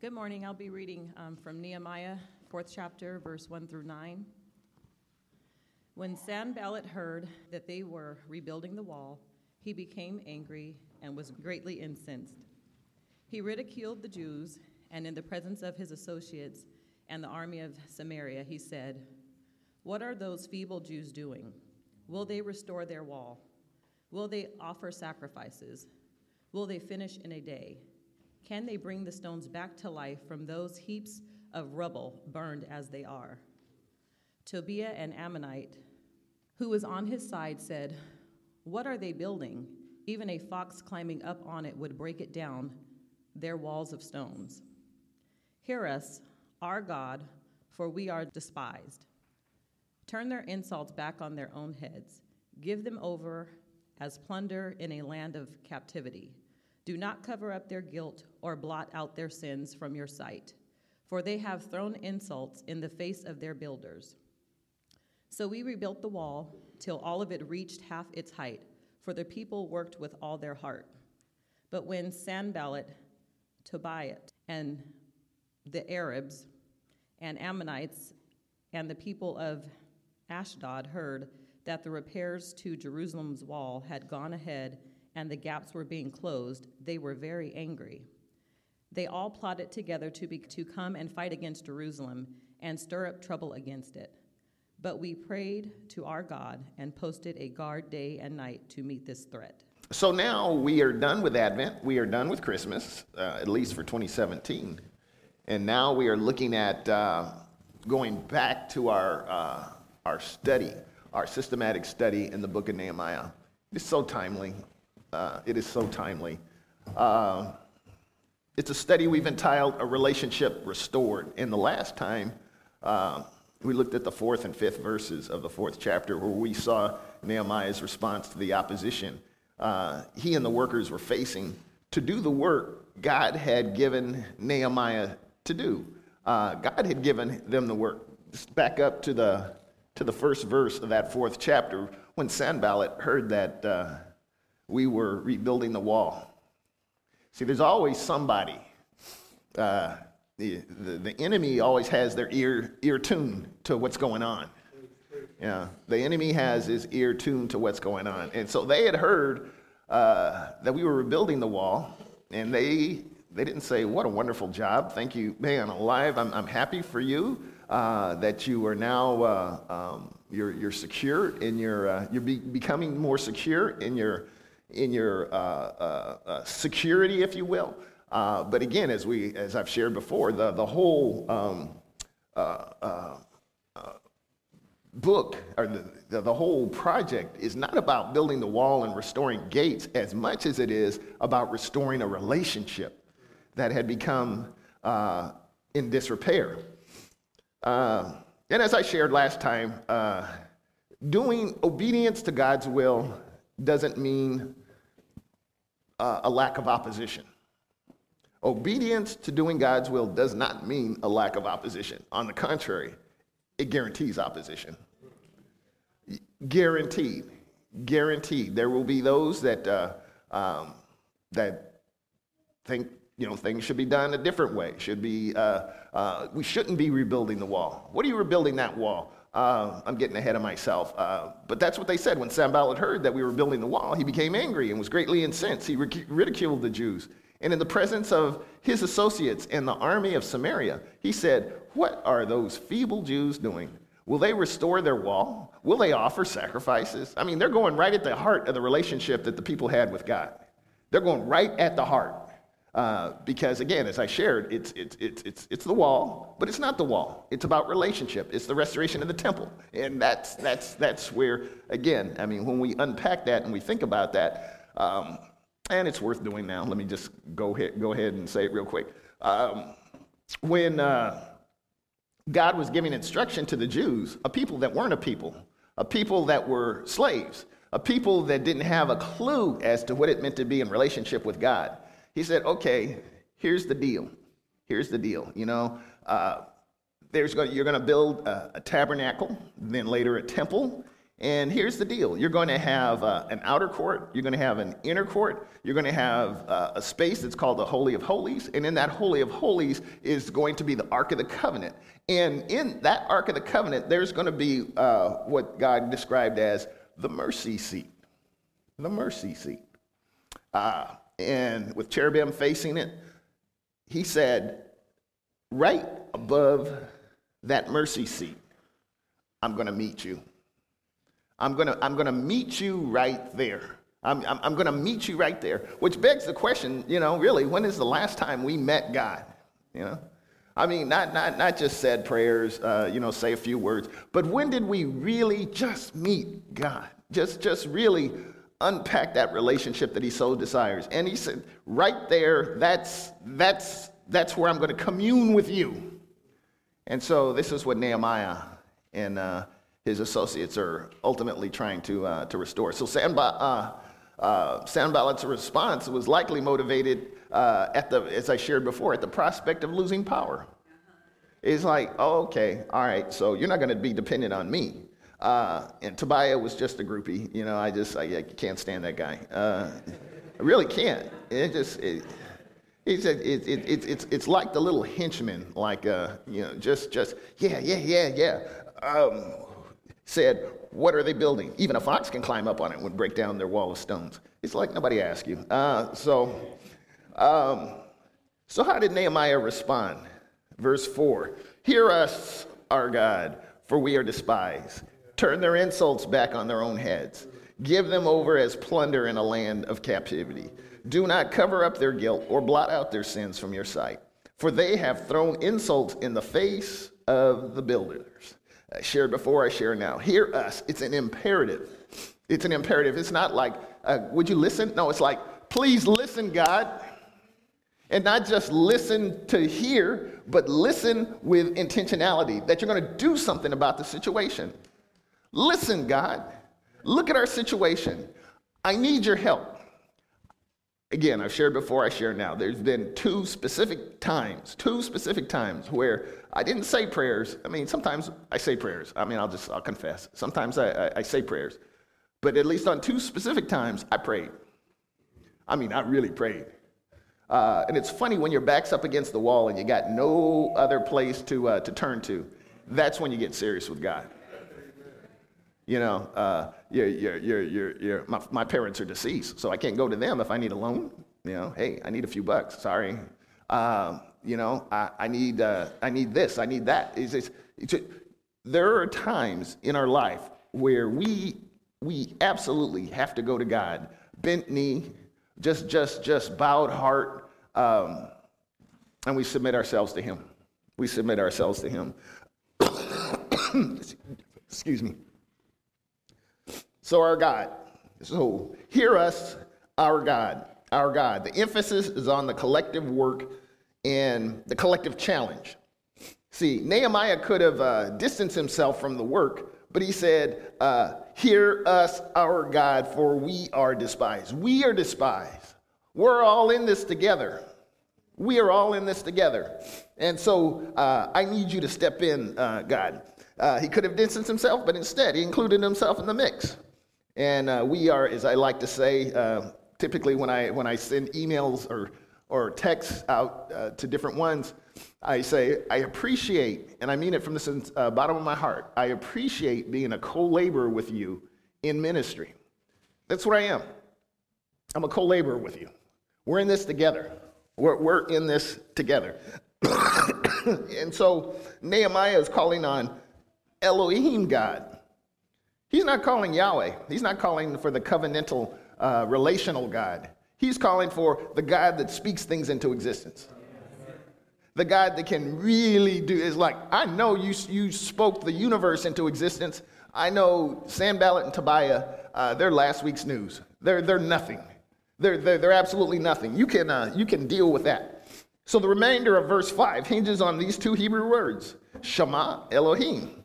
Good morning. I'll be reading um, from Nehemiah, fourth chapter, verse 1 through 9. When Sanballat heard that they were rebuilding the wall, he became angry and was greatly incensed. He ridiculed the Jews, and in the presence of his associates and the army of Samaria, he said, What are those feeble Jews doing? Will they restore their wall? Will they offer sacrifices? Will they finish in a day? Can they bring the stones back to life from those heaps of rubble burned as they are? Tobiah an Ammonite, who was on his side, said, What are they building? Even a fox climbing up on it would break it down, their walls of stones. Hear us, our God, for we are despised. Turn their insults back on their own heads. Give them over as plunder in a land of captivity. Do not cover up their guilt or blot out their sins from your sight, for they have thrown insults in the face of their builders. So we rebuilt the wall till all of it reached half its height, for the people worked with all their heart. But when Sanballat, Tobiah, and the Arabs and Ammonites and the people of Ashdod heard that the repairs to Jerusalem's wall had gone ahead and the gaps were being closed, they were very angry. They all plotted together to, be, to come and fight against Jerusalem and stir up trouble against it. But we prayed to our God and posted a guard day and night to meet this threat. So now we are done with Advent. We are done with Christmas, uh, at least for 2017. And now we are looking at uh, going back to our, uh, our study, our systematic study in the book of Nehemiah. It's so timely. Uh, it is so timely. Uh, it's a study we've entitled A Relationship Restored. And the last time, uh, we looked at the fourth and fifth verses of the fourth chapter where we saw Nehemiah's response to the opposition uh, he and the workers were facing to do the work God had given Nehemiah to do. Uh, God had given them the work. Just back up to the, to the first verse of that fourth chapter when Sanballat heard that uh, we were rebuilding the wall. See, there's always somebody. Uh, the, the, the enemy always has their ear, ear tuned to what's going on. Yeah, the enemy has his ear tuned to what's going on. And so they had heard uh, that we were rebuilding the wall, and they, they didn't say, What a wonderful job. Thank you, man, alive. I'm, I'm happy for you uh, that you are now. Uh, um, you're, you're secure in your, uh, you're be, becoming more secure in your, in your uh, uh, uh, security, if you will. Uh, but again, as we, as I've shared before, the the whole um, uh, book or the, the, the, whole project is not about building the wall and restoring gates as much as it is about restoring a relationship that had become in disrepair. and as I shared last time, doing obedience to God's will doesn't mean uh, a lack of opposition. Obedience to doing God's will does not mean a lack of opposition. On the contrary, it guarantees opposition. Guaranteed. Guaranteed. There will be those that, uh, um, that think you know, things should be done a different way. Should be, uh, uh, we shouldn't be rebuilding the wall. What are you rebuilding that wall? Uh, I'm getting ahead of myself. Uh, but that's what they said when Sanballat heard that we were building the wall. He became angry and was greatly incensed. He ridiculed the Jews. And in the presence of his associates and the army of Samaria, he said, What are those feeble Jews doing? Will they restore their wall? Will they offer sacrifices? I mean, they're going right at the heart of the relationship that the people had with God. They're going right at the heart. Uh, because again, as I shared, it's, it's, it's, it's, it's the wall, but it's not the wall. It's about relationship. It's the restoration of the temple. And that's, that's, that's where, again, I mean, when we unpack that and we think about that, um, and it's worth doing now. Let me just go ahead, go ahead and say it real quick. Um, when uh, God was giving instruction to the Jews, a people that weren't a people, a people that were slaves, a people that didn't have a clue as to what it meant to be in relationship with God, he said, okay, here's the deal. Here's the deal. You know, uh, there's going you're going to build a, a, tabernacle, then later a temple, And here's the deal you're going to have uh, an outer court, you're going to have an inner court, you're going to have uh, a space that's called the Holy of Holies. And in that Holy of Holies is going to be the Ark of the Covenant. And in that Ark of the Covenant, there's going to be uh, what God described as the mercy seat. The mercy seat. Uh, and with cherubim facing it, he said, right above that mercy seat, I'm going to meet you. I'm going to I'm going to meet you right there. I'm, I'm, I'm going to meet you right there, which begs the question, you know, really, when is the last time we met God? You know? I mean, not, not, not just said prayers, uh, you know, say a few words, but when did we really just meet God? Just, just really unpack that relationship that he so desires. And he said, right there, that's, that's, that's where I'm going to commune with you. And so this is what Nehemiah and uh, his associates are ultimately trying to, uh, to restore. So Sanballat, uh, uh, Sanballat's response was likely motivated uh, at the, as I shared before, at the prospect of losing power. It's like, oh, okay, all right, so you're not going to be dependent on me. Uh, and Tobiah was just a groupie. You know, I just, I, I can't stand that guy. Uh, I really can't. It just, it, it, it, it, it's, it's like the little henchman, like, uh, you know, just, just, yeah, yeah, yeah, yeah. Um, said, What are they building? Even a fox can climb up on it and break down their wall of stones. It's like nobody asked you. Uh, so, um, so how did Nehemiah respond? Verse 4 Hear us, our God, for we are despised. Turn their insults back on their own heads. Give them over as plunder in a land of captivity. Do not cover up their guilt or blot out their sins from your sight, for they have thrown insults in the face of the builders. I shared before, I share now. Hear us. It's an imperative. It's an imperative. It's not like, uh, would you listen? No, it's like, please listen, God. And not just listen to hear, but listen with intentionality that you're going to do something about the situation. Listen, God. Look at our situation. I need your help. Again, I've shared before, I share now. There's been two specific times, two specific times where I didn't say prayers. I mean, sometimes I say prayers. I mean, I'll just, I'll confess. Sometimes I, I, I say prayers. But at least on two specific times, I prayed. I mean, I really prayed. Uh, and it's funny when your back's up against the wall and you got no other place to, uh, to turn to. That's when you get serious with God. You know, uh, you're, you're, you're, you're, my, my parents are deceased, so I can't go to them if I need a loan. You know, hey, I need a few bucks. Sorry. Um, you know, I, I, need, uh, I need this, I need that. It's, it's, it's there are times in our life where we, we absolutely have to go to God, bent knee, just, just, just bowed heart, um, and we submit ourselves to Him. We submit ourselves to Him. Excuse me. So, our God. So, hear us, our God, our God. The emphasis is on the collective work and the collective challenge. See, Nehemiah could have uh, distanced himself from the work, but he said, uh, Hear us, our God, for we are despised. We are despised. We're all in this together. We are all in this together. And so uh, I need you to step in, uh, God. Uh, he could have distanced himself, but instead he included himself in the mix. And uh, we are, as I like to say, uh, typically when I, when I send emails or, or texts out uh, to different ones, I say, I appreciate, and I mean it from the uh, bottom of my heart, I appreciate being a co laborer with you in ministry. That's what I am. I'm a co laborer with you. We're in this together. We're, we're in this together. and so Nehemiah is calling on Elohim God He's not calling Yahweh. He's not calling for the covenantal, uh, relational God. He's calling for the God that speaks things into existence. The God that can really do is like, I know you, you spoke the universe into existence. I know Sanballat and Tobiah, uh, they're last week's news. They're, they're nothing. They're, they're, they're absolutely nothing. You can, uh, you can deal with that. So the remainder of verse 5 hinges on these two Hebrew words Shema Elohim.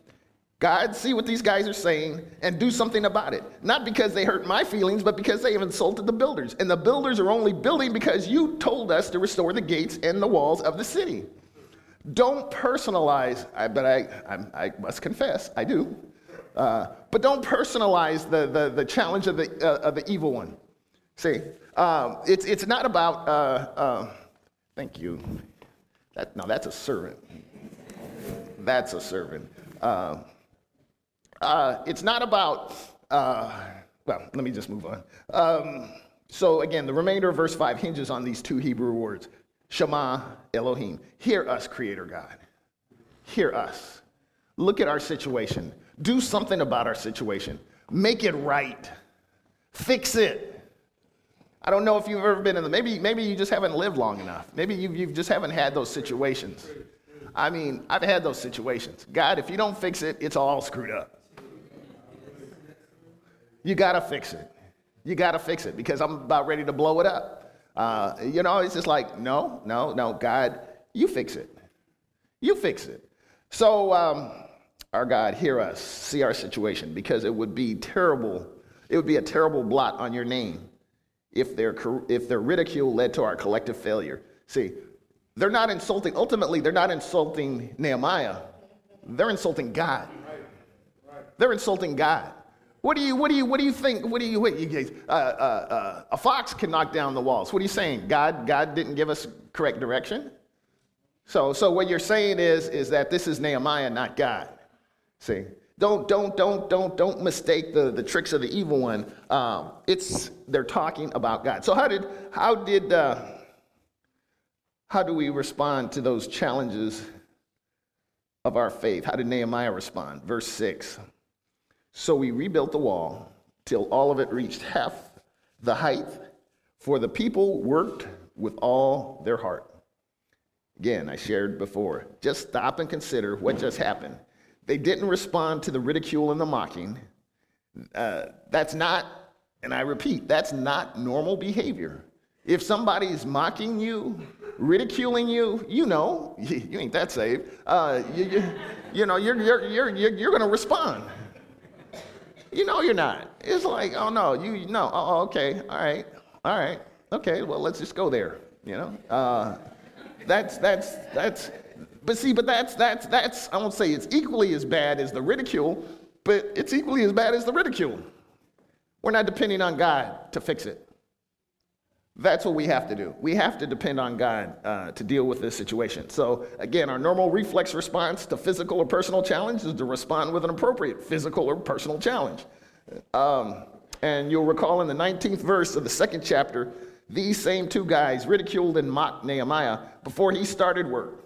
God, see what these guys are saying and do something about it. Not because they hurt my feelings, but because they have insulted the builders. And the builders are only building because you told us to restore the gates and the walls of the city. Don't personalize, I, but I, I, I must confess, I do. Uh, but don't personalize the, the, the challenge of the, uh, of the evil one. See, um, it's, it's not about, uh, uh, thank you. That, no, that's a servant. That's a servant. Uh, uh, it's not about, uh, well, let me just move on. Um, so, again, the remainder of verse 5 hinges on these two Hebrew words Shema Elohim. Hear us, Creator God. Hear us. Look at our situation. Do something about our situation. Make it right. Fix it. I don't know if you've ever been in the, maybe, maybe you just haven't lived long enough. Maybe you, you just haven't had those situations. I mean, I've had those situations. God, if you don't fix it, it's all screwed up. You got to fix it. You got to fix it because I'm about ready to blow it up. Uh, you know, it's just like, no, no, no, God, you fix it. You fix it. So, um, our God, hear us, see our situation, because it would be terrible. It would be a terrible blot on your name if their, if their ridicule led to our collective failure. See, they're not insulting, ultimately, they're not insulting Nehemiah, they're insulting God. They're insulting God. What do you, what do you, what do you think? What do you, what, you uh, uh, uh, a fox can knock down the walls. What are you saying? God, God didn't give us correct direction? So, so what you're saying is, is that this is Nehemiah, not God. See, don't, don't, don't, don't, don't mistake the, the tricks of the evil one. Um, it's they're talking about God. So how did, how did, uh, how do we respond to those challenges of our faith? How did Nehemiah respond? Verse six. So we rebuilt the wall till all of it reached half the height, for the people worked with all their heart. Again, I shared before. Just stop and consider what just happened. They didn't respond to the ridicule and the mocking. Uh, that's not, and I repeat, that's not normal behavior. If somebody's mocking you, ridiculing you, you know, you, ain't that saved. Uh, you, you, you know, you're, you're, you're, you're, you're going to respond. You know you're not. It's like, oh no, you no, oh, okay, all right, all right, okay, well let's just go there. You know, uh, that's that's that's. But see, but that's that's that's. I won't say it's equally as bad as the ridicule, but it's equally as bad as the ridicule. We're not depending on God to fix it. That's what we have to do. We have to depend on God uh, to deal with this situation. So, again, our normal reflex response to physical or personal challenge is to respond with an appropriate physical or personal challenge. Um, and you'll recall in the 19th verse of the second chapter, these same two guys ridiculed and mocked Nehemiah before he started work.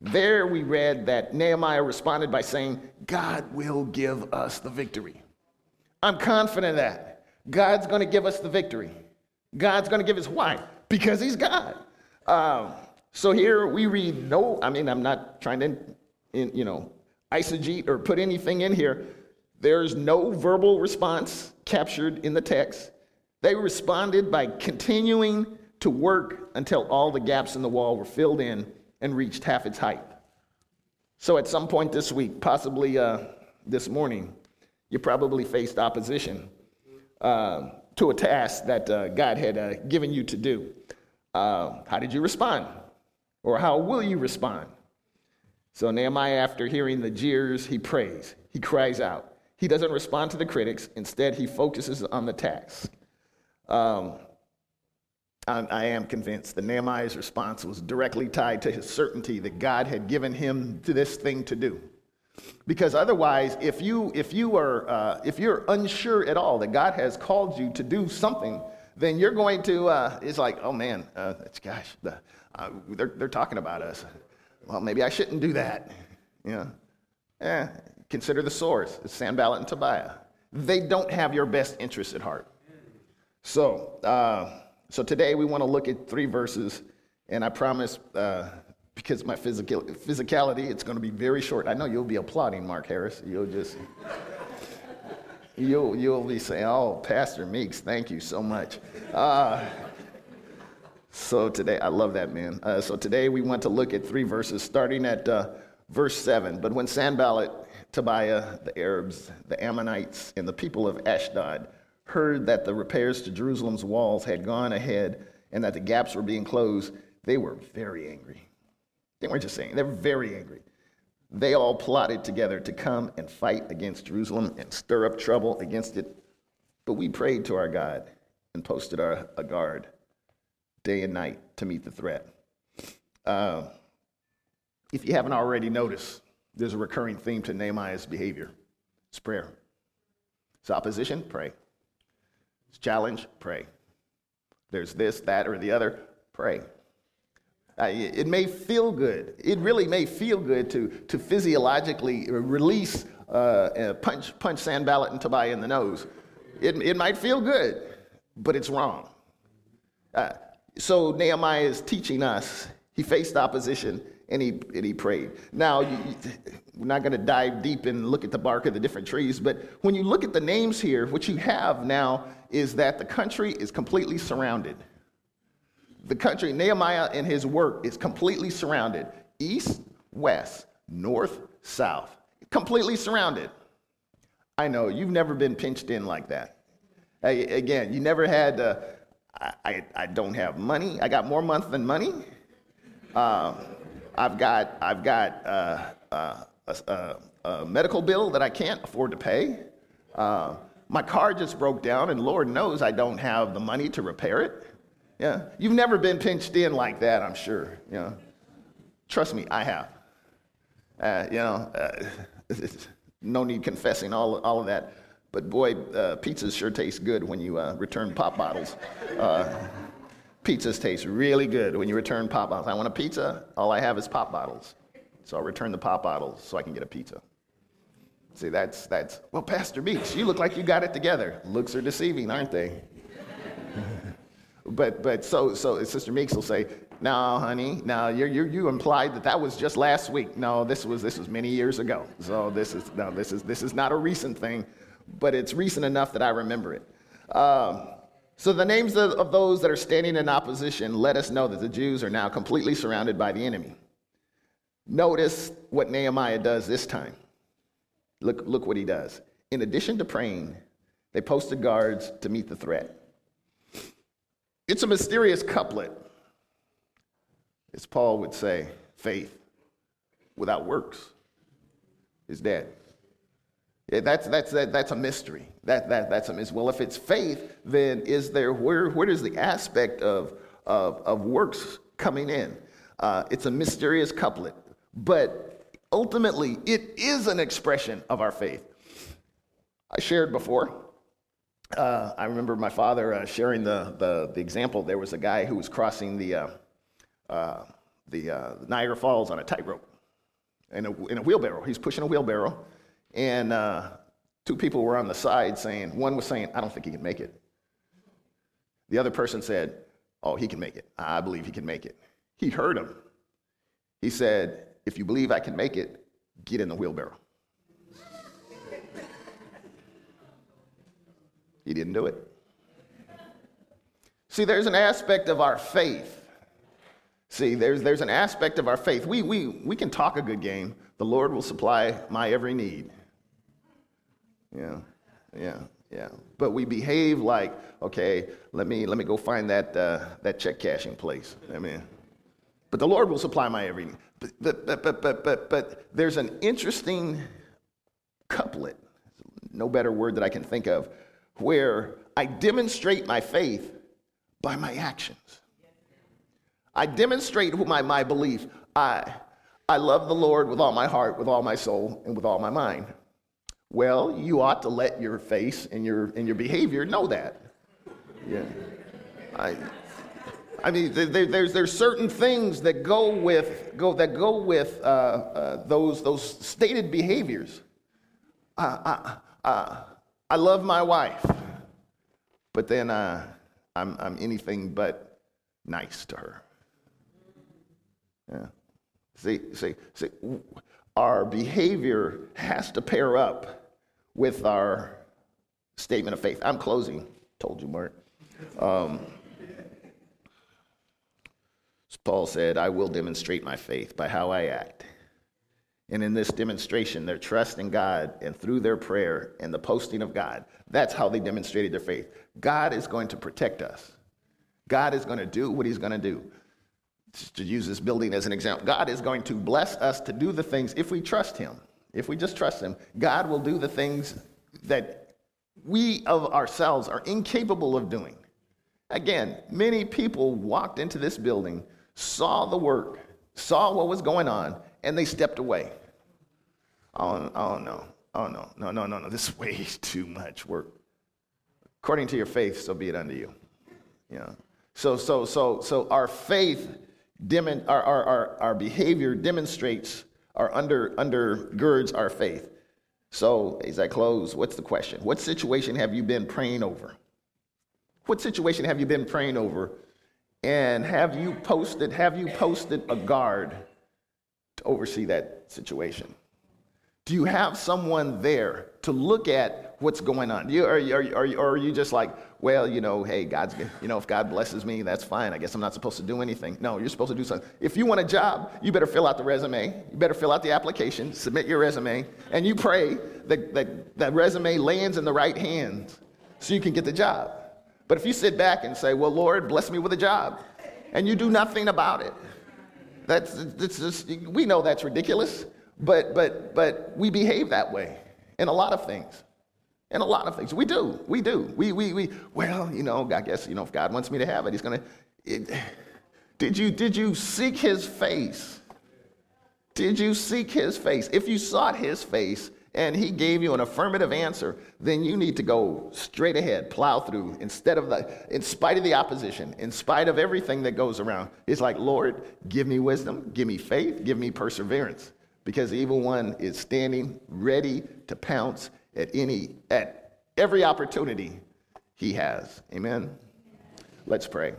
There we read that Nehemiah responded by saying, God will give us the victory. I'm confident that God's going to give us the victory. God's going to give us why? Because he's God. Um, so here we read no, I mean, I'm not trying to, in, you know, eisegete or put anything in here. There's no verbal response captured in the text. They responded by continuing to work until all the gaps in the wall were filled in and reached half its height. So at some point this week, possibly uh, this morning, you probably faced opposition. Uh, to a task that uh, God had uh, given you to do. Uh, how did you respond? Or how will you respond? So, Nehemiah, after hearing the jeers, he prays. He cries out. He doesn't respond to the critics. Instead, he focuses on the task. Um, I, I am convinced that Nehemiah's response was directly tied to his certainty that God had given him this thing to do. Because otherwise, if you if you are uh, if you're unsure at all that God has called you to do something, then you're going to. Uh, it's like, oh man, uh, gosh, the, uh, they're they're talking about us. Well, maybe I shouldn't do that. You know, eh, consider the source. It's Sanballat and Tobiah. They don't have your best interests at heart. So, uh, so today we want to look at three verses, and I promise uh, because my physical, physicality, it's going to be very short. I know you'll be applauding Mark Harris. You'll just, you'll, you'll be saying, oh, Pastor Meeks, thank you so much. Uh, so today, I love that, man. Uh, so today we want to look at three verses, starting at uh, verse 7. But when Sanballat, Tobiah, the Arabs, the Ammonites, and the people of Ashdod heard that the repairs to Jerusalem's walls had gone ahead and that the gaps were being closed, they were very angry. They weren't just saying, they're very angry. they all plotted together to come and fight against Jerusalem and stir up trouble against it. But we prayed to our God and posted our, a guard day and night to meet the threat. Uh, if you haven't already noticed, there's a recurring theme to Nehemiah's behavior it's prayer. It's opposition, pray. It's challenge, pray. There's this, that, or the other, pray. Uh, it may feel good. It really may feel good to, to physiologically release, uh, punch, punch Sanballat and Tobiah in the nose. It, it might feel good, but it's wrong. Uh, so Nehemiah is teaching us. He faced opposition and he, and he prayed. Now, you, we're not going to dive deep and look at the bark of the different trees, but when you look at the names here, what you have now is that the country is completely surrounded. The country, Nehemiah and his work is completely surrounded east, west, north, south, completely surrounded. I know you've never been pinched in like that. Again, you never had, uh, I, I, I, don't have money. I got more month than money. Uh, I've got, I've got uh, uh a, a, a, medical bill that I can't afford to pay. Uh, my car just broke down, and Lord knows I don't have the money to repair it. Yeah, you've never been pinched in like that, I'm sure. You know, trust me, I have. Uh, you know, uh, no need confessing all, all of that. But boy, uh, pizzas sure taste good when you uh, return pop bottles. Uh, pizzas taste really good when you return pop bottles. I want a pizza. All I have is pop bottles, so I'll return the pop bottles so I can get a pizza. See, that's that's well, Pastor Beach, you look like you got it together. Looks are deceiving, aren't they? But, but so, so Sister Meeks will say, no, honey, no, you you you implied that that was just last week. No, this was, this was many years ago. So this is, no, this is, this is not a recent thing, but it's recent enough that I remember it. Um, so the names of, of those that are standing in opposition let us know that the Jews are now completely surrounded by the enemy. Notice what Nehemiah does this time. Look, look what he does. In addition to praying, they posted guards to meet the threat. It's a mysterious couplet. As Paul would say, faith without works is dead. Yeah, that's, that's, that, that's a mystery. That, that, that's a mystery. Well, if it's faith, then is there, where, where does the aspect of, of, of works coming in? Uh, it's a mysterious couplet, but ultimately, it is an expression of our faith. I shared before uh, I remember my father uh, sharing the, the, the, example. There was a guy who was crossing the, uh, uh the uh, Niagara Falls on a tightrope in a, in a wheelbarrow. He's pushing a wheelbarrow, and uh, two people were on the side saying, one was saying, I don't think he can make it. The other person said, Oh, he can make it. I believe he can make it. He heard him. He said, If you believe I can make it, get in the wheelbarrow. He didn't do it. See, there's an aspect of our faith. See, there's, there's an aspect of our faith. We, we, we can talk a good game. The Lord will supply my every need. Yeah, yeah, yeah. But we behave like, okay, let me, let me go find that, uh, that check cashing place. I mean, but the Lord will supply my every need. But, but, but, but, but, but there's an interesting couplet, no better word that I can think of, where I demonstrate my faith by my actions. I demonstrate my, my belief. I, I love the Lord with all my heart, with all my soul, and with all my mind. Well, you ought to let your face and your, and your behavior know that. Yeah. I, I mean, there, there's, there's certain things that go with, go, that go with uh, uh, those, those stated behaviors. Uh, uh, uh I love my wife, but then uh, I'm, I'm anything but nice to her. Yeah. See, see, see, our behavior has to pair up with our statement of faith. I'm closing. Told you, Mark. Um, Paul said, I will demonstrate my faith by how I act. And in this demonstration, their trust in God and through their prayer and the posting of God, that's how they demonstrated their faith. God is going to protect us. God is going to do what he's going to do. Just to use this building as an example, God is going to bless us to do the things if we trust Him. If we just trust Him, God will do the things that we of ourselves are incapable of doing. Again, many people walked into this building, saw the work, saw what was going on, and they stepped away. Oh, oh no, oh no, no, no, no, no, this is way too much work. According to your faith, so be it unto you. Yeah. So, so, so, so our faith, demon, our, our, our, our behavior demonstrates, our under, undergirds our faith. So, as I close, what's the question? What situation have you been praying over? What situation have you been praying over? And have you posted, have you posted a guard to oversee that situation? Do you have someone there to look at what's going on? You, are, are, are, or are you just like, well, you know, hey, God's, you know, if God blesses me, that's fine. I guess I'm not supposed to do anything. No, you're supposed to do something. If you want a job, you better fill out the resume. You better fill out the application, submit your resume, and you pray that that, that resume lands in the right hands so you can get the job. But if you sit back and say, well, Lord, bless me with a job, and you do nothing about it, that's, that's just, we know that's ridiculous, but, but, but we behave that way in a lot of things. In a lot of things. We do. We do. We, we, we, well, you know, I guess, you know, if God wants me to have it, he's going to. Did you, did you seek his face? Did you seek his face? If you sought his face, and he gave you an affirmative answer, then you need to go straight ahead, plow through instead of the, in spite of the opposition, in spite of everything that goes around. It's like, Lord, give me wisdom, give me faith, give me perseverance, because the evil one is standing ready to pounce at any, at every opportunity he has. Amen. Let's pray.